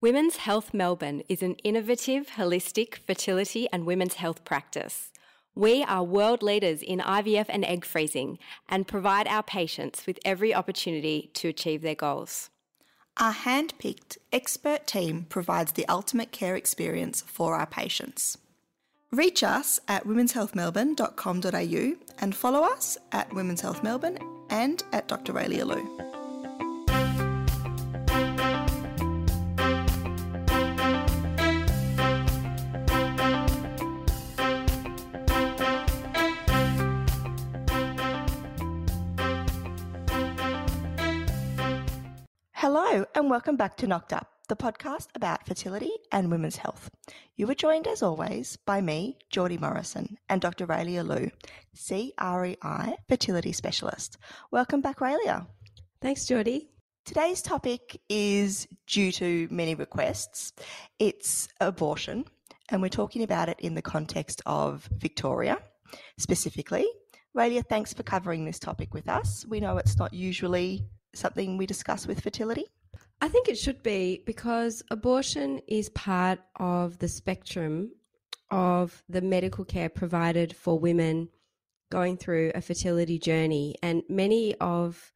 Women's Health Melbourne is an innovative, holistic fertility and women's health practice. We are world leaders in IVF and egg freezing and provide our patients with every opportunity to achieve their goals. Our hand picked expert team provides the ultimate care experience for our patients. Reach us at womenshealthmelbourne.com.au and follow us at Women's Health Melbourne and at Dr. Raelia Lew. Hello, and welcome back to Knocked Up, the podcast about fertility and women's health. You are joined, as always, by me, Geordie Morrison, and Dr. Raelia Lew, CREI fertility specialist. Welcome back, Raelia. Thanks, Geordie. Today's topic is due to many requests. It's abortion, and we're talking about it in the context of Victoria specifically. Raelia, thanks for covering this topic with us. We know it's not usually something we discuss with fertility? I think it should be because abortion is part of the spectrum of the medical care provided for women going through a fertility journey. And many of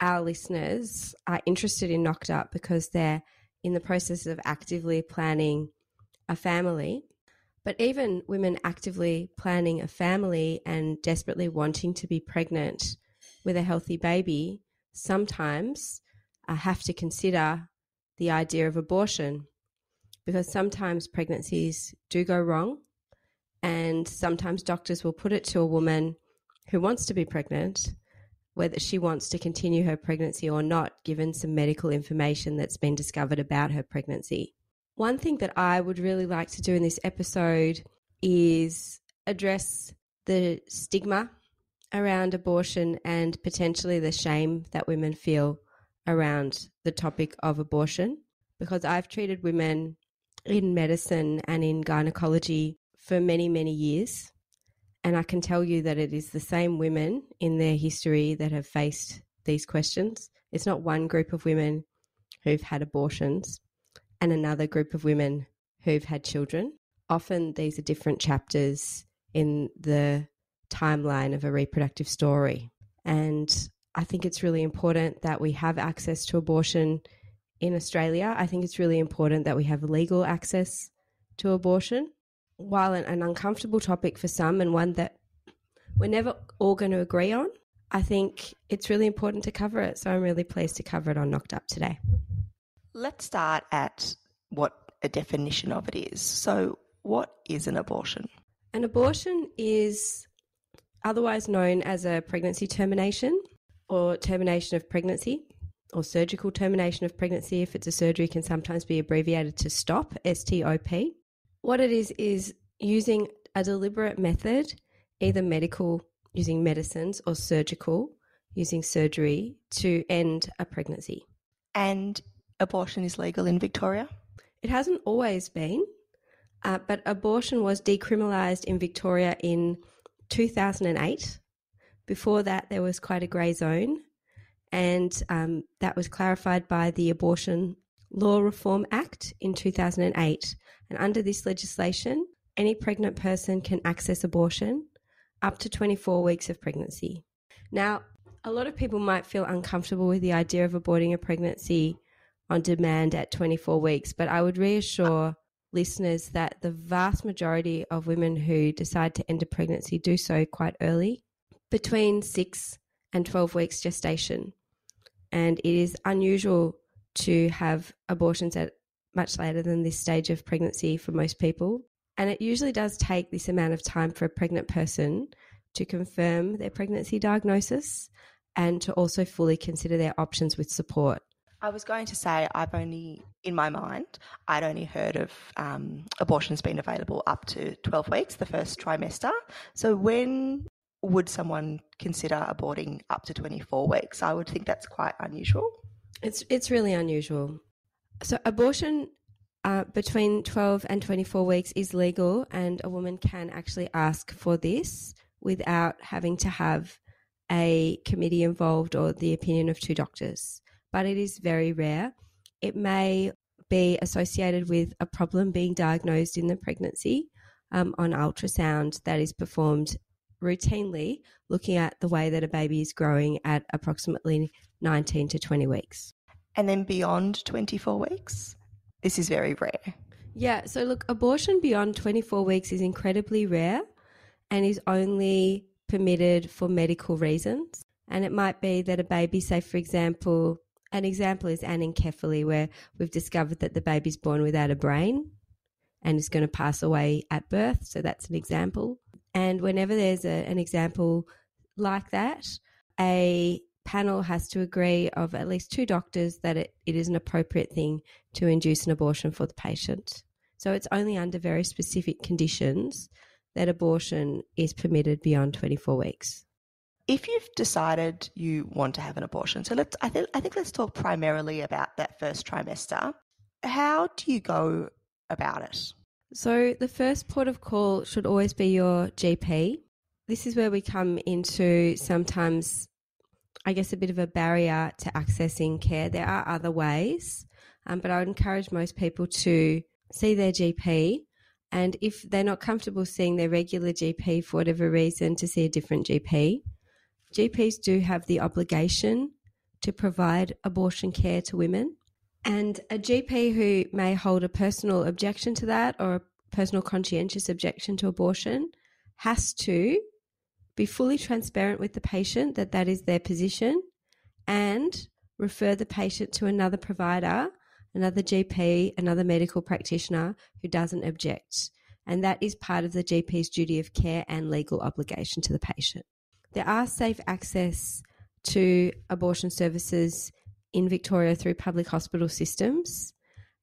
our listeners are interested in Knocked Up because they're in the process of actively planning a family. But even women actively planning a family and desperately wanting to be pregnant with a healthy baby sometimes I have to consider the idea of abortion because sometimes pregnancies do go wrong and sometimes doctors will put it to a woman who wants to be pregnant whether she wants to continue her pregnancy or not given some medical information that's been discovered about her pregnancy. One thing that I would really like to do in this episode is address the stigma around abortion and potentially the shame that women feel around the topic of abortion because I've treated women in medicine and in gynecology for many, many years. And I can tell you that it is the same women in their history that have faced these questions. It's not one group of women who've had abortions and another group of women who've had children. Often these are different chapters in the timeline of a reproductive story. And I think it's really important that we have access to abortion in Australia. I think it's really important that we have legal access to abortion. While an, an uncomfortable topic for some and one that we're never all going to agree on, I think it's really important to cover it. So I'm really pleased to cover it on Knocked Up today. Let's start at what a definition of it is. So, what is an abortion? An abortion is otherwise known as a pregnancy termination or termination of pregnancy or surgical termination of pregnancy. If it's a surgery can sometimes be abbreviated to stop stop what it is is using a deliberate method either medical using medicines or surgical using surgery to end a pregnancy. And abortion is legal in victoria? It hasn't always been uh, but abortion was decriminalised in victoria in 2008. Before that, there was quite a grey zone, and um, that was clarified by the Abortion Law Reform Act in 2008. And under this legislation, any pregnant person can access abortion up to 24 weeks of pregnancy. Now, a lot of people might feel uncomfortable with the idea of aborting a pregnancy on demand at 24 weeks, but I would reassure listeners that the vast majority of women who decide to end a pregnancy do so quite early, between six and 12 weeks gestation. And it is unusual to have abortions at much later than this stage of pregnancy for most people. And it usually does take this amount of time for a pregnant person to confirm their pregnancy diagnosis and to also fully consider their options with support. I was going to say I've only, in my mind, I'd only heard of um, abortions being available up to 12 weeks, the first trimester. So when would someone consider aborting up to 24 weeks? I would think that's quite unusual. It's, it's really unusual. So abortion uh, between 12 and 24 weeks is legal, and a woman can actually ask for this without having to have a committee involved or the opinion of two doctors but it is very rare. It may be associated with a problem being diagnosed in the pregnancy um, on ultrasound that is performed routinely, looking at the way that a baby is growing at approximately 19 to 20 weeks. And then beyond 24 weeks? This is very rare. Yeah, so look, abortion beyond 24 weeks is incredibly rare and is only permitted for medical reasons. And it might be that a baby, say, for example, an example is anencephaly, where we've discovered that the baby's born without a brain and is going to pass away at birth. So that's an example. And whenever there's a, an example like that, a panel has to agree of at least two doctors that it, it is an appropriate thing to induce an abortion for the patient. So it's only under very specific conditions that abortion is permitted beyond 24 weeks. If you've decided you want to have an abortion, so let's I think I think let's talk primarily about that first trimester. How do you go about it? So the first port of call should always be your GP. This is where we come into sometimes I guess a bit of a barrier to accessing care. There are other ways, um, but I would encourage most people to see their GP and if they're not comfortable seeing their regular GP for whatever reason, to see a different GP. GPs do have the obligation to provide abortion care to women. And a GP who may hold a personal objection to that or a personal conscientious objection to abortion has to be fully transparent with the patient that that is their position and refer the patient to another provider another GP, another medical practitioner who doesn't object. And that is part of the GP's duty of care and legal obligation to the patient. There are safe access to abortion services in Victoria through public hospital systems,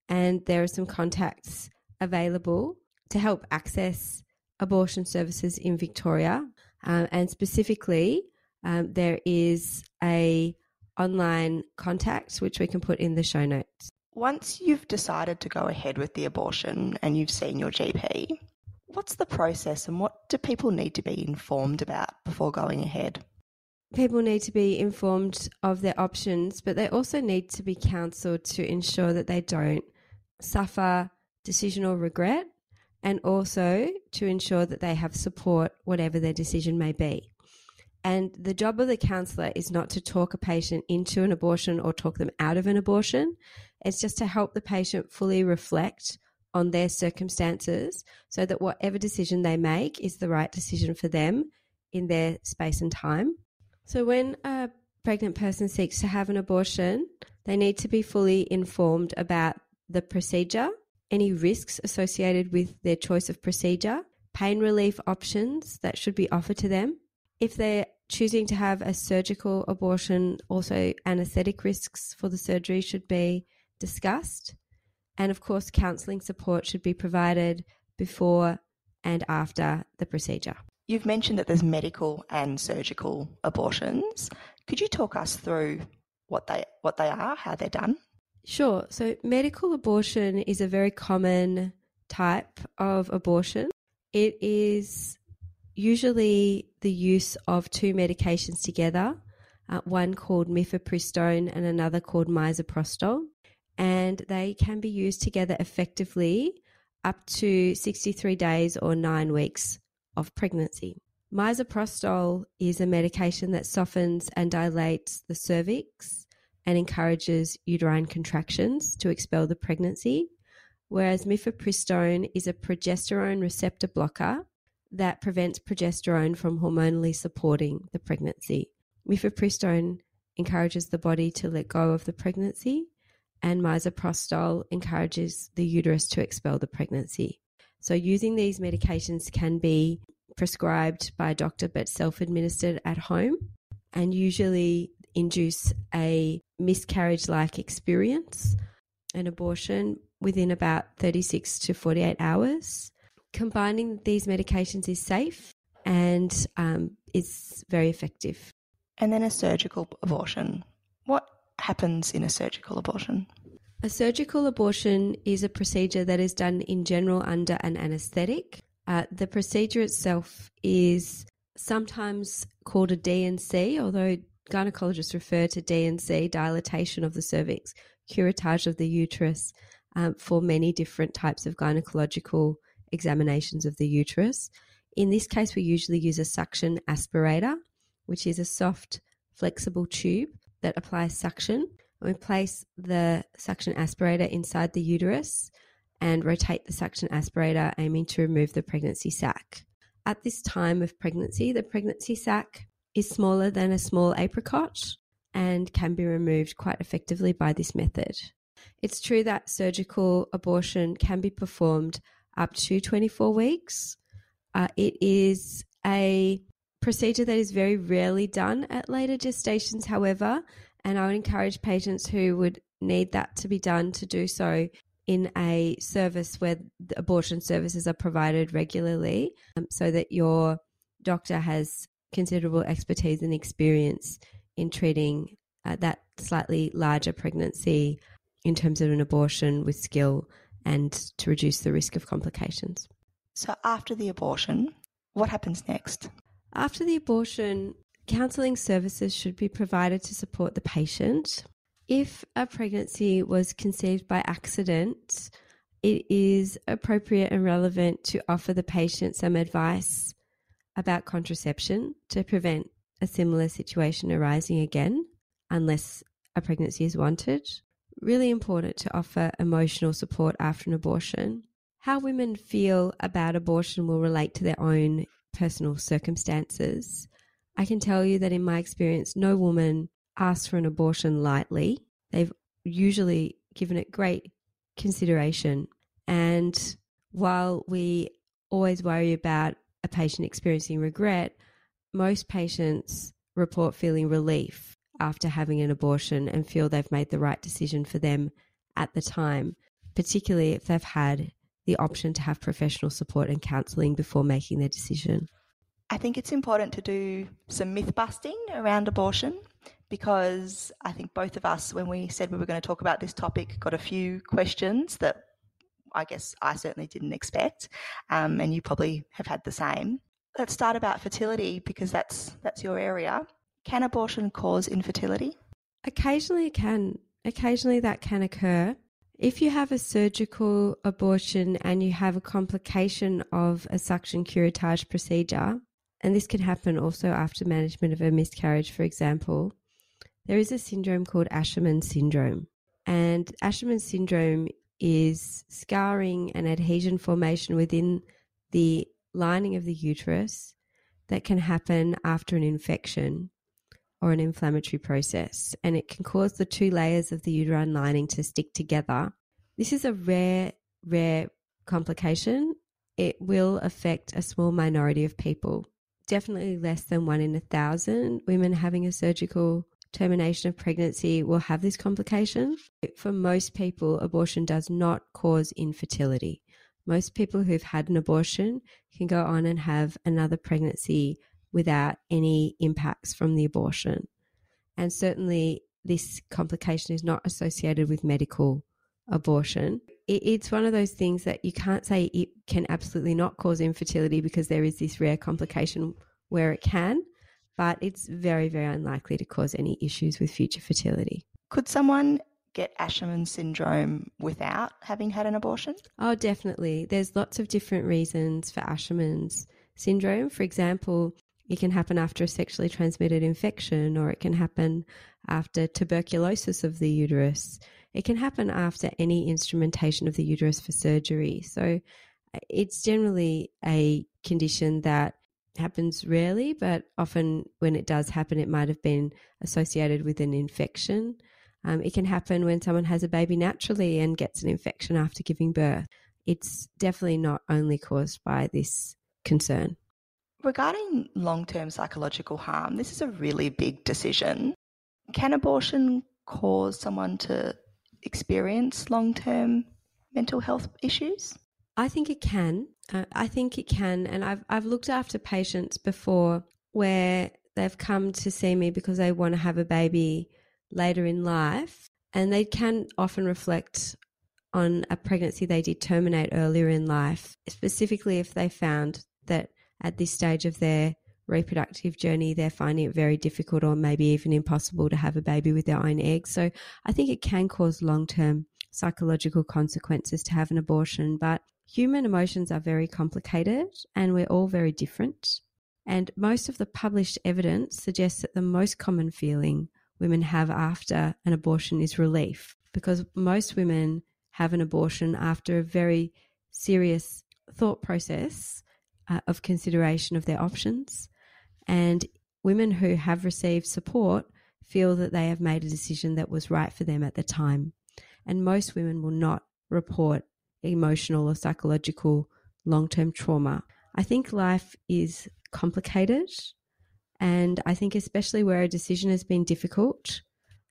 and there are some contacts available to help access abortion services in Victoria. Um, and specifically, um, there is a online contact which we can put in the show notes. Once you've decided to go ahead with the abortion and you've seen your GP, what's the process and what do people need to be informed about before going ahead? People need to be informed of their options, but they also need to be counselled to ensure that they don't suffer decisional regret and also to ensure that they have support, whatever their decision may be. And the job of the counsellor is not to talk a patient into an abortion or talk them out of an abortion. It's just to help the patient fully reflect on their circumstances so that whatever decision they make is the right decision for them in their space and time. So when a pregnant person seeks to have an abortion, they need to be fully informed about the procedure, any risks associated with their choice of procedure, pain relief options that should be offered to them. If they're choosing to have a surgical abortion, also anesthetic risks for the surgery should be discussed. And of course, counselling support should be provided before and after the procedure. You've mentioned that there's medical and surgical abortions. Could you talk us through what they what they are, how they're done? Sure. So medical abortion is a very common type of abortion. It is usually the use of two medications together, uh, one called mifepristone and another called misoprostol and they can be used together effectively up to 63 days or nine weeks of pregnancy. Misoprostol is a medication that softens and dilates the cervix and encourages uterine contractions to expel the pregnancy, whereas mifepristone is a progesterone receptor blocker that prevents progesterone from hormonally supporting the pregnancy. Mifepristone encourages the body to let go of the pregnancy and misoprostol encourages the uterus to expel the pregnancy. So, using these medications can be prescribed by a doctor but self administered at home and usually induce a miscarriage like experience, an abortion within about 36 to 48 hours. Combining these medications is safe and um, is very effective. And then a surgical abortion. Happens in a surgical abortion? A surgical abortion is a procedure that is done in general under an anesthetic. Uh, the procedure itself is sometimes called a D&C, although gynecologists refer to D&C, dilatation of the cervix, curettage of the uterus, um, for many different types of gynecological examinations of the uterus. In this case, we usually use a suction aspirator, which is a soft, flexible tube that applies suction. We place the suction aspirator inside the uterus and rotate the suction aspirator, aiming to remove the pregnancy sac. At this time of pregnancy, the pregnancy sac is smaller than a small apricot and can be removed quite effectively by this method. It's true that surgical abortion can be performed up to 24 weeks. Uh, it is a procedure that is very rarely done at later gestations, however, and I would encourage patients who would need that to be done to do so in a service where abortion services are provided regularly um, so that your doctor has considerable expertise and experience in treating uh, that slightly larger pregnancy in terms of an abortion with skill and to reduce the risk of complications. So, after the abortion, what happens next? After the abortion, counselling services should be provided to support the patient. If a pregnancy was conceived by accident, it is appropriate and relevant to offer the patient some advice about contraception to prevent a similar situation arising again, unless a pregnancy is wanted. Really important to offer emotional support after an abortion. How women feel about abortion will relate to their own personal circumstances. I can tell you that in my experience, no woman asks for an abortion lightly. They've usually given it great consideration. And while we always worry about a patient experiencing regret, most patients report feeling relief after having an abortion and feel they've made the right decision for them at the time, particularly if they've had the option to have professional support and counselling before making their decision. I think it's important to do some myth busting around abortion because I think both of us, when we said we were going to talk about this topic, got a few questions that I guess I certainly didn't expect, um, and you probably have had the same. Let's start about fertility because that's that's your area. Can abortion cause infertility? Occasionally, it can. Occasionally, that can occur. If you have a surgical abortion and you have a complication of a suction curettage procedure, and this can happen also after management of a miscarriage, for example, there is a syndrome called Asherman syndrome. And Asherman syndrome is scarring and adhesion formation within the lining of the uterus that can happen after an infection or an inflammatory process. And it can cause the two layers of the uterine lining to stick together. This is a rare, rare complication. It will affect a small minority of people definitely less than one in a thousand women having a surgical termination of pregnancy will have this complication. For most people, abortion does not cause infertility. Most people who've had an abortion can go on and have another pregnancy without any impacts from the abortion. And certainly, this complication is not associated with medical abortion. It's one of those things that you can't say it can absolutely not cause infertility because there is this rare complication where it can, but it's very, very unlikely to cause any issues with future fertility. Could someone get Asherman syndrome without having had an abortion? Oh, definitely. There's lots of different reasons for Asherman's syndrome. For example, it can happen after a sexually transmitted infection, or it can happen after tuberculosis of the uterus. It can happen after any instrumentation of the uterus for surgery. So it's generally a condition that happens rarely, but often when it does happen, it might have been associated with an infection. Um, it can happen when someone has a baby naturally and gets an infection after giving birth. It's definitely not only caused by this concern. Regarding long term psychological harm, this is a really big decision. Can abortion cause someone to experience long term mental health issues? I think it can. Uh, I think it can, and I've I've looked after patients before where they've come to see me because they want to have a baby later in life, and they can often reflect on a pregnancy they did terminate earlier in life, specifically if they found that at this stage of their reproductive journey, they're finding it very difficult or maybe even impossible to have a baby with their own eggs. So I think it can cause long term psychological consequences to have an abortion, but human emotions are very complicated and we're all very different. And most of the published evidence suggests that the most common feeling women have after an abortion is relief, because most women have an abortion after a very serious thought process uh, of consideration of their options. And women who have received support feel that they have made a decision that was right for them at the time. And most women will not report emotional or psychological long term trauma. I think life is complicated. And I think, especially where a decision has been difficult,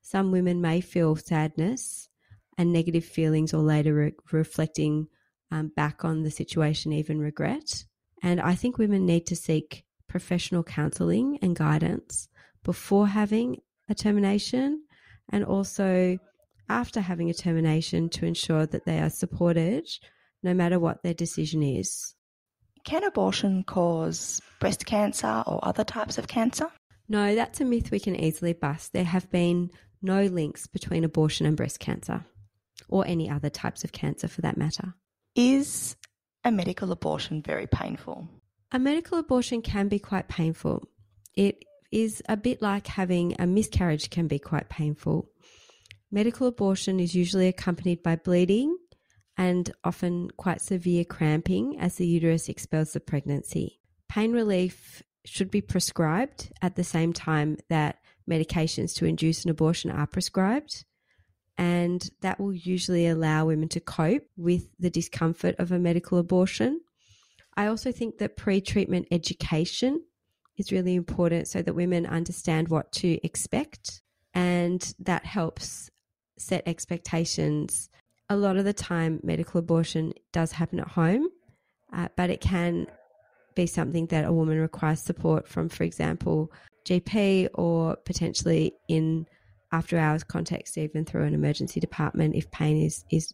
some women may feel sadness and negative feelings or later re- reflecting um, back on the situation, even regret. And I think women need to seek professional counseling and guidance before having a termination and also after having a termination to ensure that they are supported no matter what their decision is. Can abortion cause breast cancer or other types of cancer? No, that's a myth we can easily bust. There have been no links between abortion and breast cancer or any other types of cancer for that matter. Is a medical abortion very painful? A medical abortion can be quite painful. It is a bit like having a miscarriage can be quite painful. Medical abortion is usually accompanied by bleeding and often quite severe cramping as the uterus expels the pregnancy. Pain relief should be prescribed at the same time that medications to induce an abortion are prescribed. And that will usually allow women to cope with the discomfort of a medical abortion. I also think that pre treatment education is really important so that women understand what to expect and that helps set expectations. A lot of the time, medical abortion does happen at home, uh, but it can be something that a woman requires support from, for example, GP or potentially in after hours context, even through an emergency department if pain is, is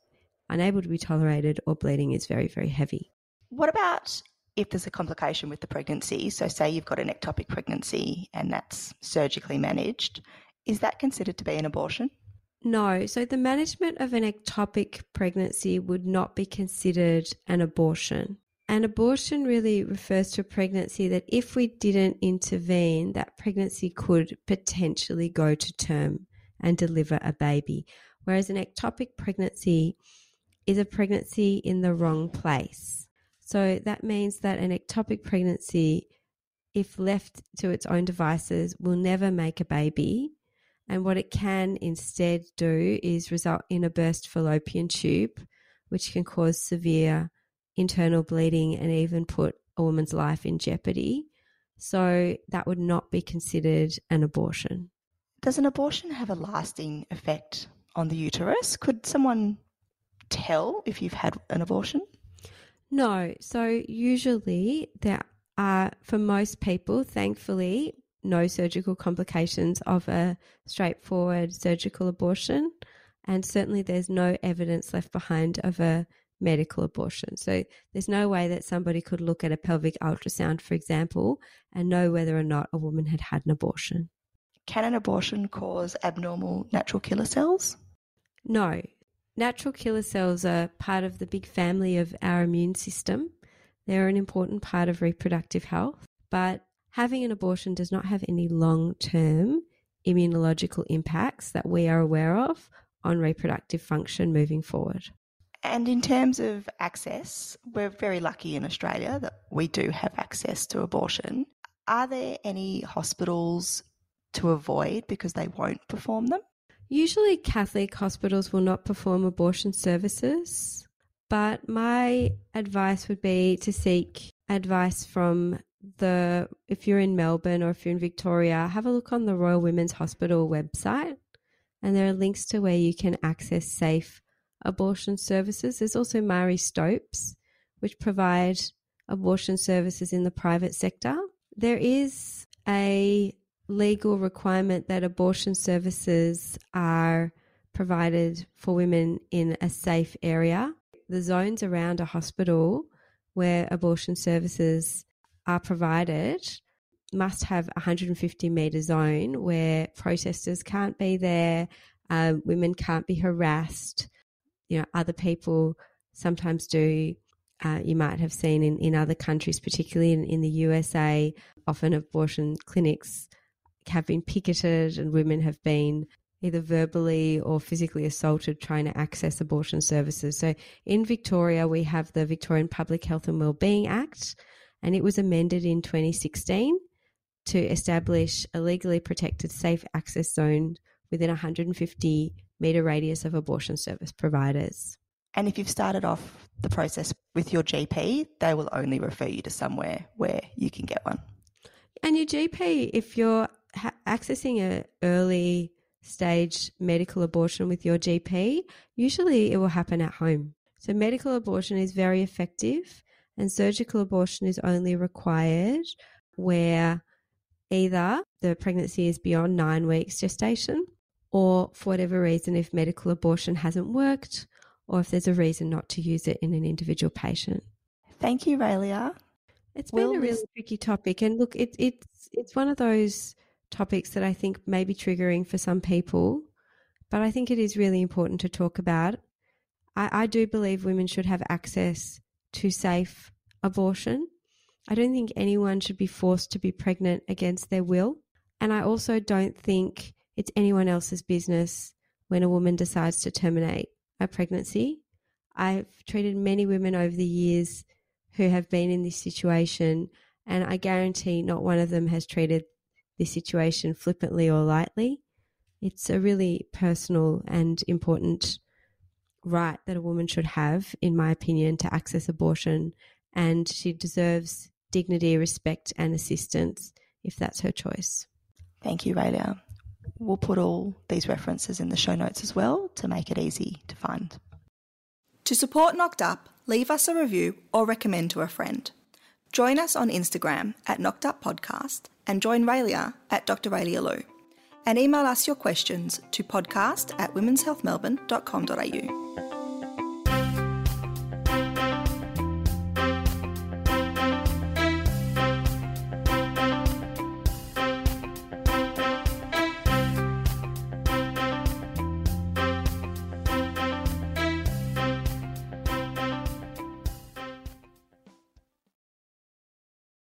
unable to be tolerated or bleeding is very, very heavy. What about if there's a complication with the pregnancy? So, say you've got an ectopic pregnancy and that's surgically managed, is that considered to be an abortion? No. So, the management of an ectopic pregnancy would not be considered an abortion. An abortion really refers to a pregnancy that if we didn't intervene, that pregnancy could potentially go to term and deliver a baby. Whereas an ectopic pregnancy is a pregnancy in the wrong place. So that means that an ectopic pregnancy, if left to its own devices, will never make a baby. And what it can instead do is result in a burst fallopian tube, which can cause severe internal bleeding and even put a woman's life in jeopardy. So that would not be considered an abortion. Does an abortion have a lasting effect on the uterus? Could someone tell if you've had an abortion? No. So usually there are, for most people, thankfully, no surgical complications of a straightforward surgical abortion. And certainly there's no evidence left behind of a medical abortion. So there's no way that somebody could look at a pelvic ultrasound, for example, and know whether or not a woman had had an abortion. Can an abortion cause abnormal natural killer cells? No, Natural killer cells are part of the big family of our immune system. They're an important part of reproductive health, but having an abortion does not have any long term immunological impacts that we are aware of on reproductive function moving forward. And in terms of access, we're very lucky in Australia that we do have access to abortion. Are there any hospitals to avoid because they won't perform them? Usually, Catholic hospitals will not perform abortion services, but my advice would be to seek advice from the, if you're in Melbourne or if you're in Victoria, have a look on the Royal Women's Hospital website, and there are links to where you can access safe abortion services. There's also Marie Stopes, which provide abortion services in the private sector. There is a legal requirement that abortion services are provided for women in a safe area. The zones around a hospital where abortion services are provided must have a 150 metre zone where protesters can't be there, uh, women can't be harassed. You know, other people sometimes do. Uh, you might have seen in, in other countries, particularly in, in the USA, often abortion clinics have been picketed and women have been either verbally or physically assaulted trying to access abortion services. So in Victoria, we have the Victorian Public Health and Wellbeing Act, and it was amended in 2016 to establish a legally protected safe access zone within 150 metre radius of abortion service providers. And if you've started off the process with your GP, they will only refer you to somewhere where you can get one. And your GP, if you're ha- accessing a early stage medical abortion with your GP, usually it will happen at home. So medical abortion is very effective and surgical abortion is only required where either the pregnancy is beyond nine weeks gestation or for whatever reason if medical abortion hasn't worked or if there's a reason not to use it in an individual patient. Thank you, Raelia. It's been a really tricky topic and look it, it's it's one of those topics that I think may be triggering for some people, but I think it is really important to talk about. I, I do believe women should have access to safe abortion. I don't think anyone should be forced to be pregnant against their will. And I also don't think it's anyone else's business when a woman decides to terminate a pregnancy. I've treated many women over the years who have been in this situation, and I guarantee not one of them has treated this situation flippantly or lightly. It's a really personal and important right that a woman should have, in my opinion, to access abortion, and she deserves dignity, respect, and assistance if that's her choice. Thank you, Raelia. We'll put all these references in the show notes as well to make it easy to find. To support Knocked Up, leave us a review or recommend to a friend. Join us on Instagram at Knocked Up Podcast and join Raelia at Dr. Raelia Lew. And email us your questions to podcast at womenshealthmelbourne.com.au.